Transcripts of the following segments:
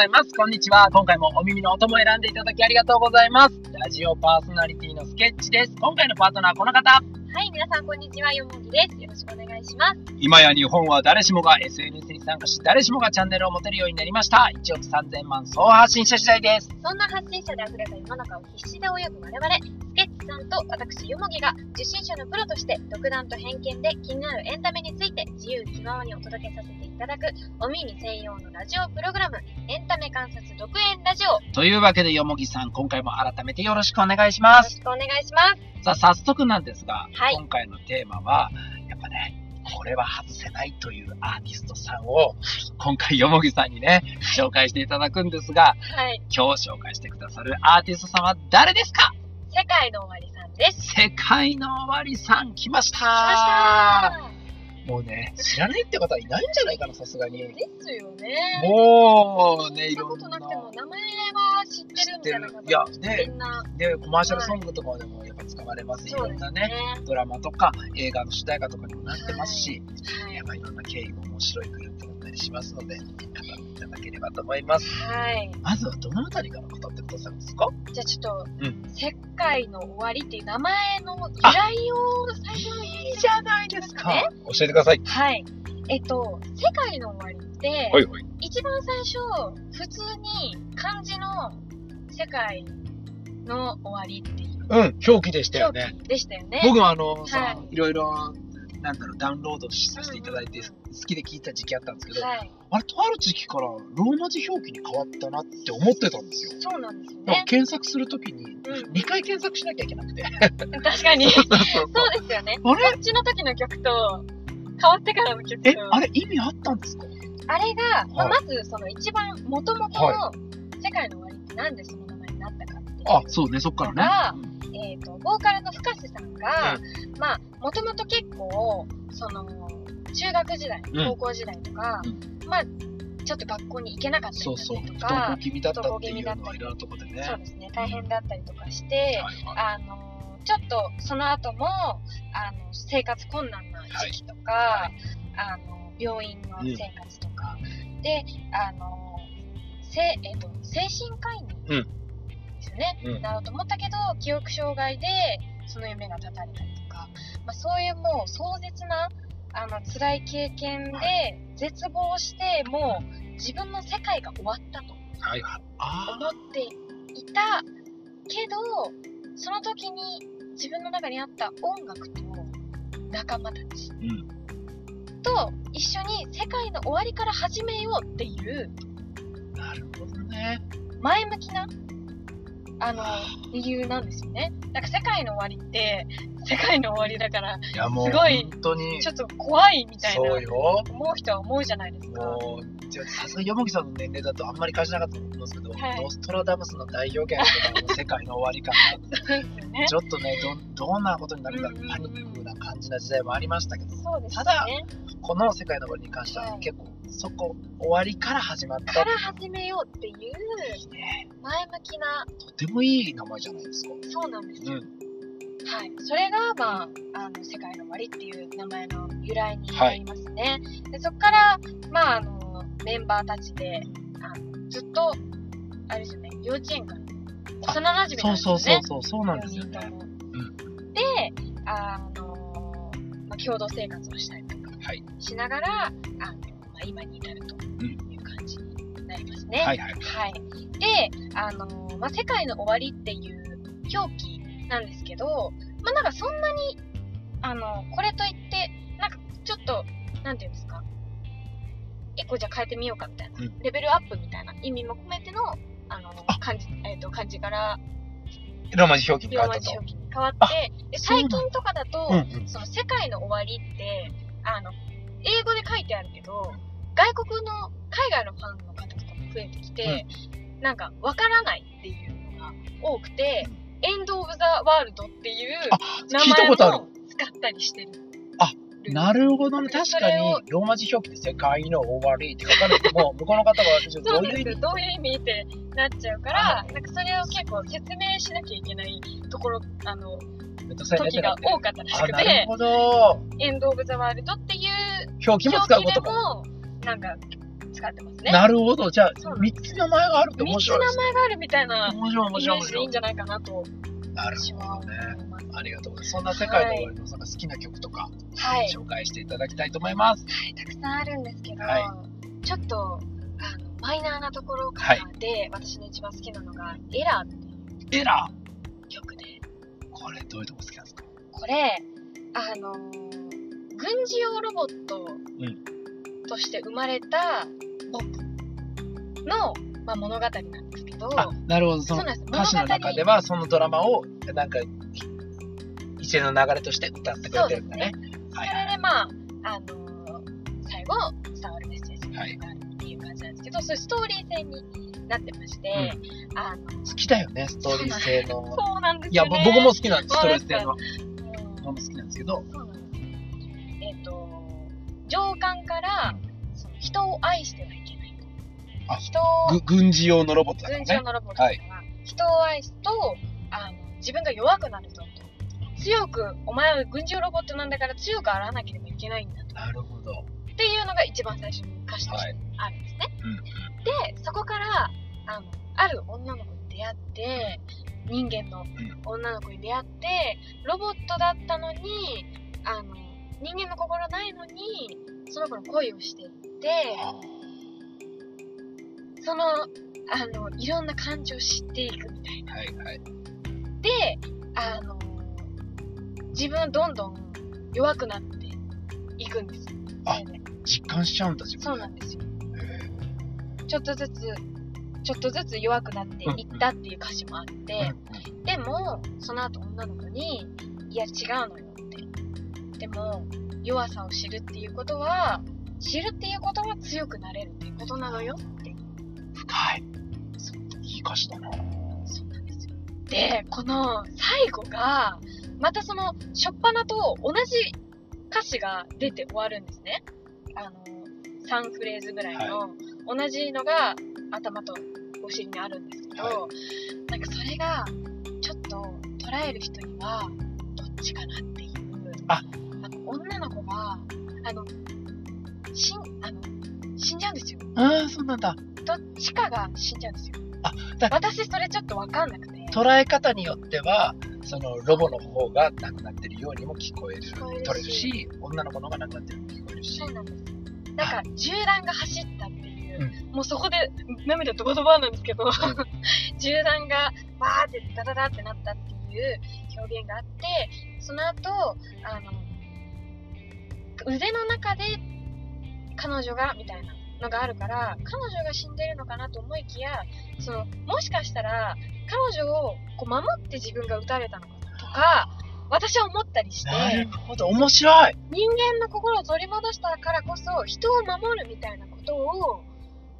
ざいます。こんにちは。今回もお耳の音も選んでいただきありがとうございます。ラジオパーソナリティのスケッチです。今回のパートナーはこの方。はい、皆さんこんにちは、よもぎです。よろしくお願いします。今や日本は誰しもが SNS に参加し、誰しもがチャンネルを持てるようになりました。1億3000万総発信者時代です。そんな発信者で溢れた世の中を必死で泳ぐ我々、スケッチさんと私、よもぎが受信者のプロとして独断と偏見で気になるエンタメについて自由気ままにお届けさせていただくお耳専用のラジオプログラム、エンタメ観察独演ラジオ。よというわけで、よもぎさん、今回も改めてよろしくお願いします。ろしくお願いします。さあ、早速なんですが、はい今回のテーマは、やっぱね、これは外せないというアーティストさんを、今回、よもぎさんにね、紹介していただくんですが、はい、今日紹介してくださるアーティストさんは誰ですか？世界の終わりさんです。世界の終わりさん来ました来ましたもうね、知らないって方はいないんじゃないかな、さすがに。ですよね。もうね、いろんな。となくても、名前は知ってるんじゃないかいやな。ねコマーシャルソングとかでもやっぱ使われます。いろんなね、ドラマとか映画の主題歌とかにもなってますし、はいやっぱいろんな経緯も面白いグループりしますので、語っていただければと思います。はい。まずはどのあたりから語ってくださるんですか？じゃあちょっと、うん世界の終わりっていう名前の由来を最初にいいじゃないですかね教えてください。はい。えっと、世界の終わりって、いはい。一番最初、普通に漢字の世界の終わりっていううん、表記でしたよね。でしたよね。僕もあの、さはいいろいろ、なんだろう、ダウンロードさせていただいて、うんうん好きで聞いた時期あったんですけど、はい。あれ、とある時期からローマ字表記に変わったなって思ってたんですよ。そうなんですね。検索するときに、うん2回検索しなきゃいけなくて。確かに。そうですよね。あれ？こっちの時の曲と、変わってからの曲と。え、あれ意味あったんですか？あれが、まあはまずその一番元々の世界の終わりってなんでその名前になったかっていうあ、そうね、そっからね。えー、とボーカルの深瀬さんが、まあもともと結構その中学時代、うん。高校時代とか、うまあちょっと学校に行けなかったりそうそう。だったり不とか登校気味だったっていうのはいろんなところでね。そうですね。大変だったりとかして、はいはい。あのちょっとその後もあの生活困難な時期とか、あの病院の生活とか、であのせ、えー、と精神科医にうんですよね、うん。なろうと思ったけど記憶障害でその夢が絶たれたりとか、まあ、そういうもう壮絶なあの辛い経験で絶望してもう自分の世界が終わったと。思っていたけどその時に自分の中にあった音楽と仲間たち。あ。うん。と一緒に世界の終わりから始めようっていうなるほどね。前向きなあの理由なんですよね。なんか世界の終わりって世界の終わりだからいやもう、すごい本当にち。ょっと怖いみたいなそうよ。思う人は思うじですか。もう、じゃあさすがによもぎさんの年齢だとあんまり感じなかったと思うんですけど、はいノストラダムスの大表現とかの世界の終わり感そうですよねが、。ちょっとね、どどんなことになるんだろううんうんパニックな感じな時代もありましたけど、そうですただ。この世界の終わりに関してははい結構、そこ、終わりから始まったから始めようっていうね、前向きな、とてもいい名前じゃないですか。そうなんですよ。うん。はい。それが、まあ、あの、世界の終わりっていう名前の由来になりますね。でそこから、まあ、あの、メンバーたちで、あのずっと、あれですよね、幼稚園から幼馴染なんそうですよね。そうそうそう、そうなんですよね。で、あの、まあ、共同生活をしたりとかはい。しながら、あの、まあ、今に至るという感じになりますね。はいはい。はい。で、あのーまあ、世界の終わりっていう表記なんですけど、まあ、なんかそんなに、あのこれといって、なんかちょっと、なんていうんですか、一個じゃあ変えてみようかみたいな、うんレベルアップみたいな意味も込めての、あのあ漢字、えっ、と、漢字からローマ字表記に変わったとローマ字。表記に変わっあて、で最近とかだと、うんうん。その世界の終わりって、あの、英語で書いてあるけど、外国の、海外のファンの方増えてきて、なんか、わからないっていうのが多くて、エンド・オブ・ザ・ワールドっていうあ名聞いた前ことあるも使ったりしてる。あなるほどね。確かに、ローマ字表記で世界の終わりって書かれても、向こうの方は、どそういう意味？どういう意味ってなっちゃうから、なんかそれを結構説明しなきゃいけないところ、あの、時が多かったらしあ、くなるて、ほど。エンド・オブ・ザ・ワールドっていう表記も使うことか。も、なんか、使ってますね。なるほど。じゃあそう、三つ名前があるって面3つ白いですね。名前があるみたいな面白い、面白い、面白い。いいんじゃないかなとなるほどね。ありがとうございます。そんな世界の終わりのさんが好きな曲とか、はい。紹介していただきたいと思います。はい、たくさんあるんですけど、はちょっとあのマイナーなところからで、私の一番好きなのが「エラー」っていうエラ曲でー。これ、どういうとこ好きなんですか？これあの軍事用ロボットんとして生まれた僕の、まあ、物語なんですけどあ、なるほど。その歌詞の中では、そのドラマを、なんか、一連の流れとして歌ってくれてるんだね。そはいれでまああの最後伝わるメッセージがあはいるっていう感じなんですけど、そういうストーリー性になってまして、あの好きだよね、ストーリー性の。そうなんですいや、よ、ね。ぼ僕も好きなんです、ストーリー性の。うん僕も好きなんですけど、そうなんです。えっ、と、上官から、その人を愛してないと。あ人を、ぐ軍事用のロボットだから軍事用ね。のロボットだから、人を愛すとあの、自分が弱くなるぞと。強く、お前は軍事用ロボットなんだから強くあらなければいけないんだと。なるほど。っていうのが一番最初に歌詞としてあるんですね。で、そこから、あの、ある女の子に出会って、人間の女の子に出会って、ロボットだったのに、あの、人間の心ないのに、その子の恋をしていって、あその、あの、いろんー感情を知っていくみたいな。はいはい。で、あの、自分はどんどん弱くなっていくんです。あそれで実感しちゃうんだ、自分そうなんですよ。へちょっとずつ、ちょっとずつ弱くなっていったっていう歌詞もあって、ーでも、その後女の子に、いや違うのよって。でも、弱さを知るっていうことは、知るっていうことは強くなれるっていうことなのよ。深い。そういい歌詞だな。そうなんですよ。で、この最後が、またその、しょっぱなと同じ歌詞が出て終わるんですね。あの、3フレーズぐらいの、同じのが頭とお尻にあるんですけど、はなんかそれが、ちょっと捉える人には、どっちかなっていう。ああの、女の子が、あの、死ん、あの、死んじゃうんですよ。ああ、そうなんだ。どっちかが死んじゃうんですよ。あだ私それちょっとわかんなくて。捉え方によっては、そのロボの方が亡くなってるようにも聞こえる。聞こえるし取れるし、女の子の方が亡くなってるように聞こえるし。そうなんです。なんか、銃弾が走ったっていう、もうそこで涙ドバドバなんですけど、銃弾がバーってダダダってなったっていう表現があって、その後、あの、腕の中で彼女がみたいなのがあるから、彼女が死んでるのかなと思いきや、その、もしかしたら彼女をこう守って自分が撃たれたのかなとか、私は思ったりして、なるほど、面白い。人間の心を取り戻したからこそ人を守るみたいなことを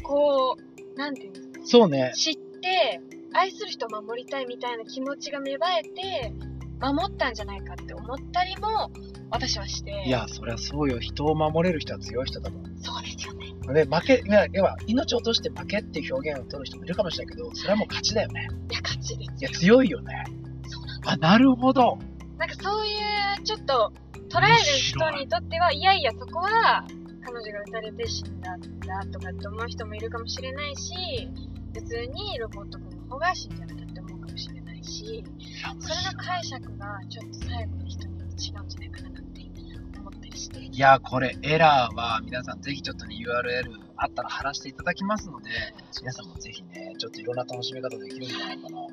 こうなんていうんですかそうね。知って愛する人を守りたいみたいな気持ちが芽生えて守ったんじゃないかって思ったりも私はしていや、そりゃそうよ。人を守れる人は強い人だもん。そうですよねで、負け、いや、要は、命を落として負けっていう表現を取る人もいるかもしれないけど、それはもう勝ちだよね。いや勝ちですいや、よ強いよね。そうなんあ、なるほど。なんかそういうちょっと捉える人にとってはいやいやそこは彼女が撃たれて死んだんだとかって思う人もいるかもしれないし普通にロボット君の方が死んじゃったって思うかもしれないしそれの解釈がちょっと最後の人によって違うんじゃないかないや、これ、エラーは、皆さんぜひちょっとね、URL あったら貼らせていただきますので、皆さんもぜひね、ちょっといろんな楽しみ方できるんじゃないかな。やっ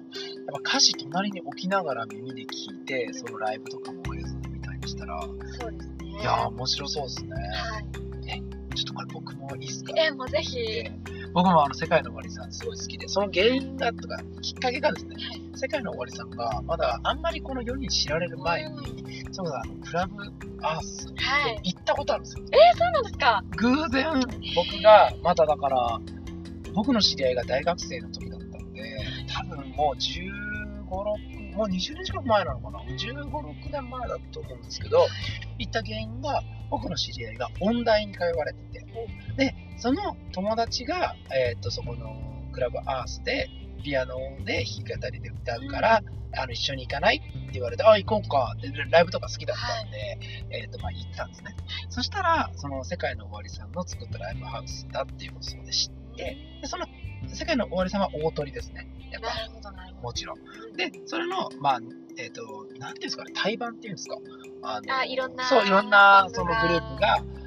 ぱ歌詞隣に置きながら耳で聞いて、そのライブとかも映像で見たりしたら、そうですねいやー、面白そうですね。はいちょっとこれ僕もいいっすか？えもうぜひで僕もあの、世界の終わりさんすごい好きで、その原因がとか、きっかけがですね、世界の終わりさんが、まだあんまりこの世に知られる前に、そうだ、あの、クラブアースはい。行ったことあるんですよ。そうなんですか？偶然、僕が、まだだから、僕の知り合いが大学生の時だったんで、多分もう15、6、もう20年近く前なのかな ?15、6年前だと思うんですけど、行った原因が、僕の知り合いが音大に通われてて、で、その友達が、えーっと、そこのクラブアースで、ピアノで弾き語りで歌うから、あの、一緒に行かないって言われて、あ、行こうかって、ライブとか好きだったんで、えっ、と、まあ行ったんですね。そしたら、その世界の終わりさんの作ったライブハウスだっていうことで知って、で、その世界の終わりさんは大鳥ですね。やっぱなるほど、なるほもちろん。で、それの、まあ、えっ、と、なんていうんですかね、対バンっていうんですか。あのあいろんなそう、いろんなそのグループが、あの、4組か 5, 5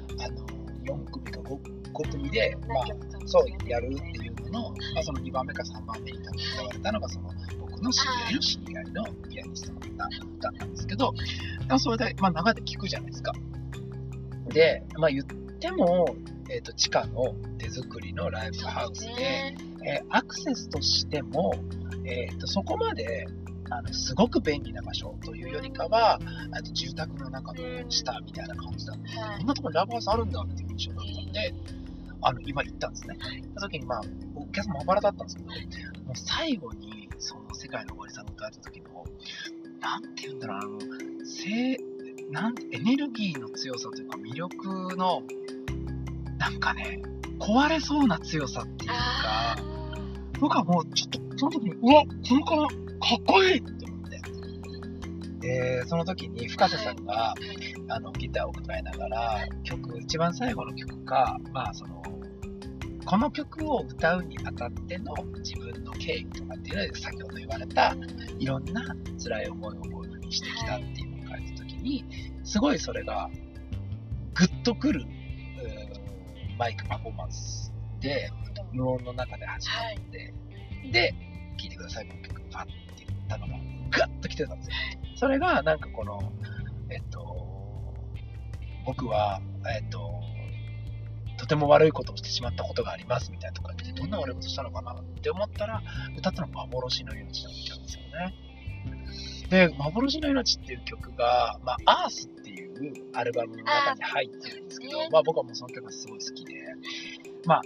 組で、ど。まあ、そう、やるっていうのの、まあ、その2番目か3番目に多分使われたのが、その、僕の知り合いの知り合いのピアニストの方だったんですけど、まあそれで、まあ、長で聞くじゃないですか。で、まあ、言っても、えっ、と、地下の手作りのライブハウスで、ね。えーアクセスとしても、えー、とそこまであのすごく便利な場所というよりかは、あと住宅の中の下みたいな感じだったはいこんなところにライブハウスあるんだっていう印象だったんで、あの今行ったんですね。行った時に、まあ、お客さんまばらだったんですけど、もう最後にその世界の終わりさんが歌った時の、なんて言うんだろう、あの、せなんエネルギーの強さというか、魅力の、なんかね、壊れそうな強さっていうか、あ僕はもうちょっとその時に、うわ、この子かっこいいって。で、その時に深瀬さんが、あのギターを抱えながら曲、一番最後の曲が、まあその、この曲を歌うにあたっての自分の経緯とかっていうので、先ほど言われた、いろんな辛い思いをこういうふうにしてきたっていうのを書いた時に、すごいそれが、グッとくる、マイクパフォーマンスで、無音の中で始まって、で、聴いてください、この曲、パッて言ったのが、ガッと来てたんですよ。それが、なんかこの、えっと、僕は、えっと、とても悪いことをしてしまったことがありますみたいなところにどんな悪いことしたのかなって思ったら、歌ったのが幻の命だったんですよね。で、幻の命っていう曲が、まあ、アースっていうアルバムの中に入ってるんですけど、まあ僕はもうその曲がすごい好きで、まあ、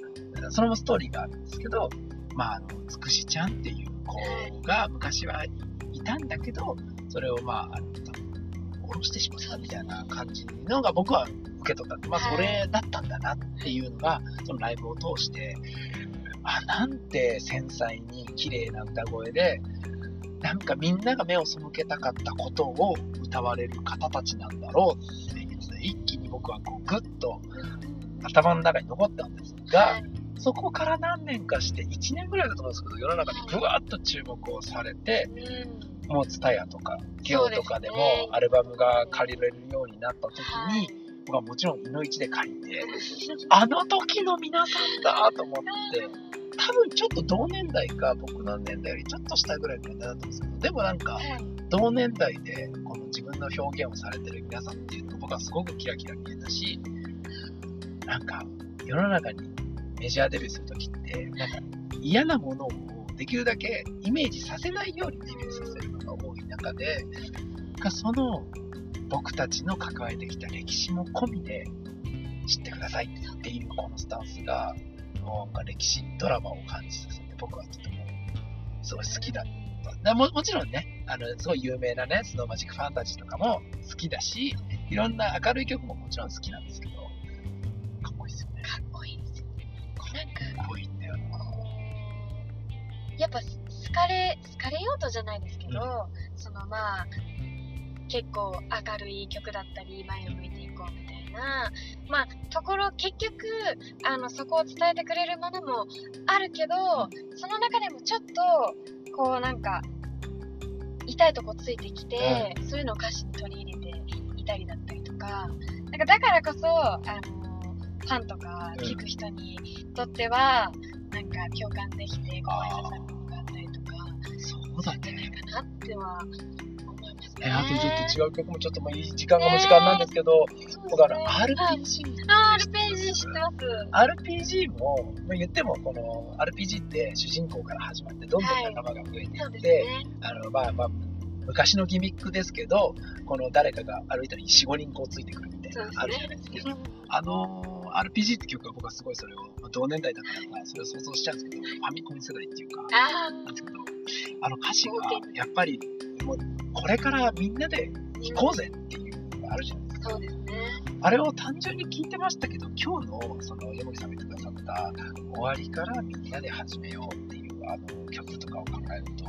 それもストーリーがあるんですけど、まあ、あの、つくしちゃんっていう子が昔はいたんだけど、それをまあ、あの、下ろしてしまったみたいな感じのが僕は受け取ったんで、まあ、それだったんだなっていうのが、そのライブを通して、あ、なんて繊細に綺麗な歌声で、なんかみんなが目を背けたかったことを歌われる方たちなんだろうっていうので、一気に僕はこうグッと頭の中に残ったんですが、そこから何年かして、1年ぐらいだと思うんですけど、世の中にぐわっと注目をされて、うんもう、ツタヤとか、ゲオとかでもアルバムが借りられるようになった時はい。に、僕はもちろん、いの一で借りて、あの時の皆さんだと思って、多分ちょっと同年代か、僕の年代よりちょっと下ぐらいの年代だったんですけど、でもなんか、はい。同年代でこの自分の表現をされてる皆さんっていうのが僕はすごくキラキラ見えたし、なんか世の中にメジャーデビューするときって、なんか嫌なものをできるだけイメージさせないようにデビューさせるのが多い中で、がその僕たちの抱えてきた歴史も込みで知ってくださいっていうこのスタンスが、歴史ドラマを感じさせて僕はとてもすごい好きだっももちろんね、あの、すごい有名なね、スノーマジックファンタジーとかも好きだし、いろんな明るい曲ももちろん好きなんですけど、かっこいいですよね。かっこいいですよね。なんか、かっこいいやっぱ好かれ、好かれようとじゃないですけど、そのまあ、結構明るい曲だったり、前を向いていこうみたいな、まあ、ところ、結局、あの、そこを伝えてくれるものもあるけど、その中でもちょっと、こうなんか、痛いとこついてきて、そういうのを歌詞に取り入れていたりだったりとか、なんかだからこそ、あの、ファンとか聞く人にとっては、なんか共感できて、こう、刺さるものがあったりとか、そうだなんじゃないね。かなっては思いますね。えあとちょっと違う曲もちょっともういい時間がもう時間なんですけど、僕あの、はい RPG、あー、RPG 知ってます？RPG も、まあ言ってもこの RPG って主人公から始まってどんどん仲間が増えていって、ですね。あの、まあまあ、昔のギミックですけど、この誰かが歩いたり4、5人こうついてくるみたいなあるじゃないですか。ね。あのー RPG って曲は僕はすごいそれを、まあ同年代だからか、それを想像しちゃうんですけど、ファミコン世代っていうか、あなんですけど、あの歌詞がやっぱり、もうこれからみんなでー、行こうぜっていうのがあるじゃないですか。そうですね。あれを単純に聞いてましたけど、今日のその山木さんが言ってくださった、終わりからみんなで始めようっていうあの曲とかを考えると、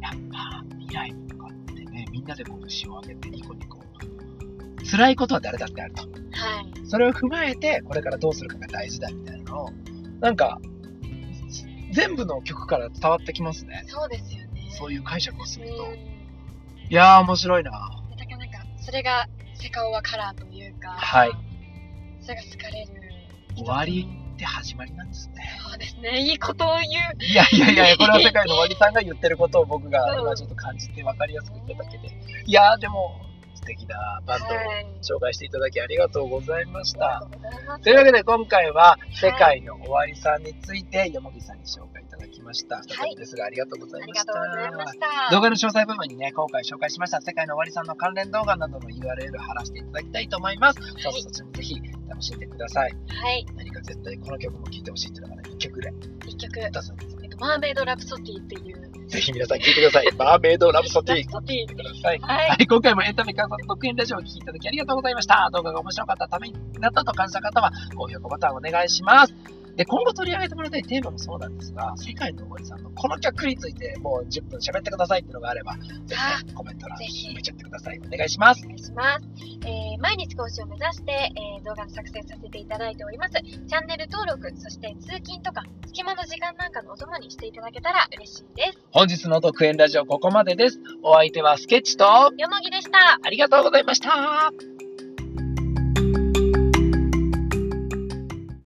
やっぱ未来に向かってね、みんなで拳を上げてニコニコ。辛いことは誰だってあると。はい。それを踏まえて、これからどうするかが大事だみたいなのを、なんか、全部の曲から伝わってきますね。そうですよね。そういう解釈をすると。うんいやー、面白いなだからなんか、それがセカオワカラーというか、はい。それが好かれる。終わりって始まりなんですね。そうですね。いいことを言う。いやいやいや、これは世界の終わりさんが言ってることを僕がうん今ちょっと感じて分かりやすく言っただけで。いやー、でも、素敵なバンドをはい。紹介していただきありがとうございました。ありがとうござい。というわけで今回は世界の終わりさんについてよもぎさんに紹介いただきました。再びですがありがとうございました。動画の詳細部分にね、今回紹介しました世界の終わりさんの関連動画などの URL 貼らせていただきたいと思います。どうぞそちらもぜひ楽しんでください。はい。何か絶対この曲も聴いてほしいっていうのがね、1曲で一曲、どうぞ。えっと、マーメイドラプソディっていう。ぜひ皆さん聴いてください。マーメイドラブソティラプソディ。ください。はい。はい、今回もエンタメ観察特演ラジオをお聞きいただきありがとうございました。動画が面白かった、ためになったと感じた方は、高評価ボタンお願いします。で、今後取り上げてもらいたいテーマもそうなんですが、世界の終わりさんのこの曲についてもう10分喋ってくださいっていうのがあれば、ぜひ、ね、コメント欄に埋めちゃってください。お願いしますお。願いします。えー毎日講師を目指して、えー動画の作成させていただいております。チャンネル登録、そして通勤とか、隙間の時間なんかのお供にしていただけたら嬉しいです。本日の独演ラジオここまでです。お相手はスケッチと、よもぎでした。ありがとうございました。